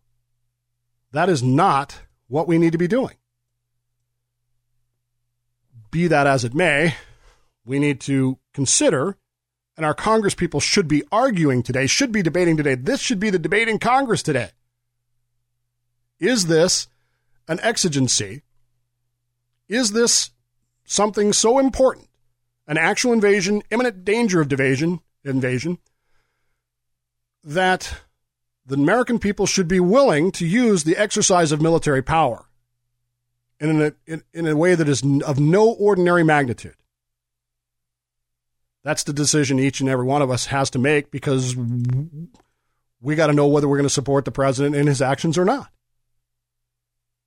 That is not what we need to be doing. Be that as it may, we need to consider, and our Congress people should be arguing today, should be debating today. This should be the debate in Congress today. Is this an exigency? Is this something so important, an actual invasion, imminent danger of invasion, invasion, that the American people should be willing to use the exercise of military power in a, in, in a way that is of no ordinary magnitude. That's the decision each and every one of us has to make because we got to know whether we're going to support the president in his actions or not.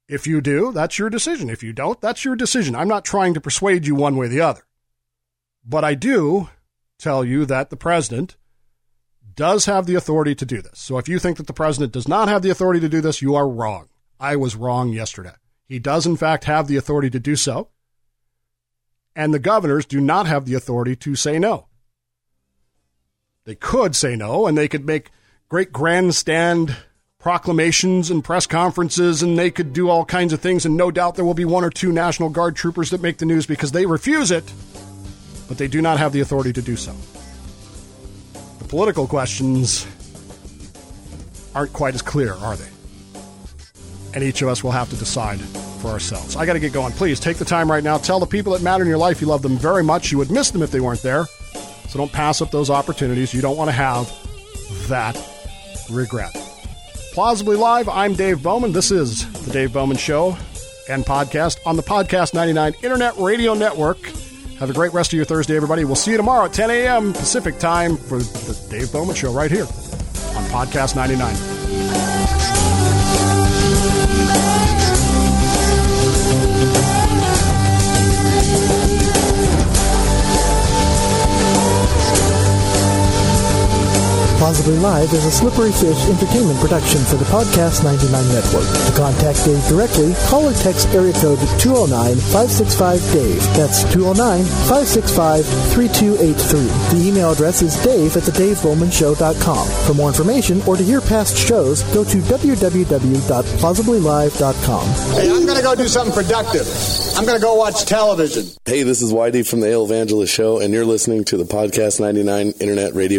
If you do, that's your decision. If you don't, that's your decision. I'm not trying to persuade you one way or the other. But I do tell you that the president does have the authority to do this. So if you think that the president does not have the authority to do this, you are wrong. I was wrong yesterday. He does, in fact, have the authority to do so. And the governors do not have the authority to say no. They could say no, and they could make great grandstand proclamations and press conferences, and they could do all kinds of things. And no doubt there will be one or two National Guard troopers that make the news because they refuse it, but they do not have the authority to do so. The political questions aren't quite as clear, are they? And each of us will have to decide for ourselves. I got to get going. Please take the time right now. Tell the people that matter in your life you love them very much. You would miss them if they weren't there. So don't pass up those opportunities. You don't want to have that regret. Plausibly Live, I'm Dave Bowman. This is the Dave Bowman Show and podcast on the Podcast 99 Internet Radio Network. Have a great rest of your Thursday, everybody. We'll see you tomorrow at 10 a.m. Pacific time for the Dave Bowman Show right here on Podcast 99 remember. Plausibly Live is a Slippery Fish entertainment production for the Podcast 99 Network. To contact Dave directly, call or text area code 209-565-DAVE. That's 209-565-3283. The email address is dave at thedavebowmanshow.com. For more information or to hear past shows, go to www.plausiblylive.com. Hey, I'm going to go do something productive. I'm going to go watch television. Hey, this is YD from the Ale Evangelist Show, and you're listening to the Podcast 99 Internet Radio